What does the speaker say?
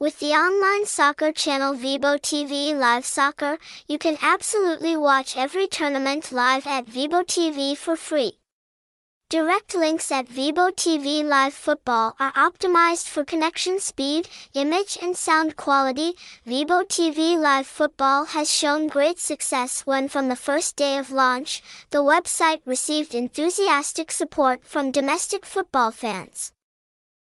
With the online soccer channel Vebo TV Live Soccer, you can absolutely watch every tournament live at Vebo TV for free. Direct links at Vebo TV Live Football are optimized for connection speed, image and sound quality. Vebo TV Live Football has shown great success when from the first day of launch, the website received enthusiastic support from domestic football fans.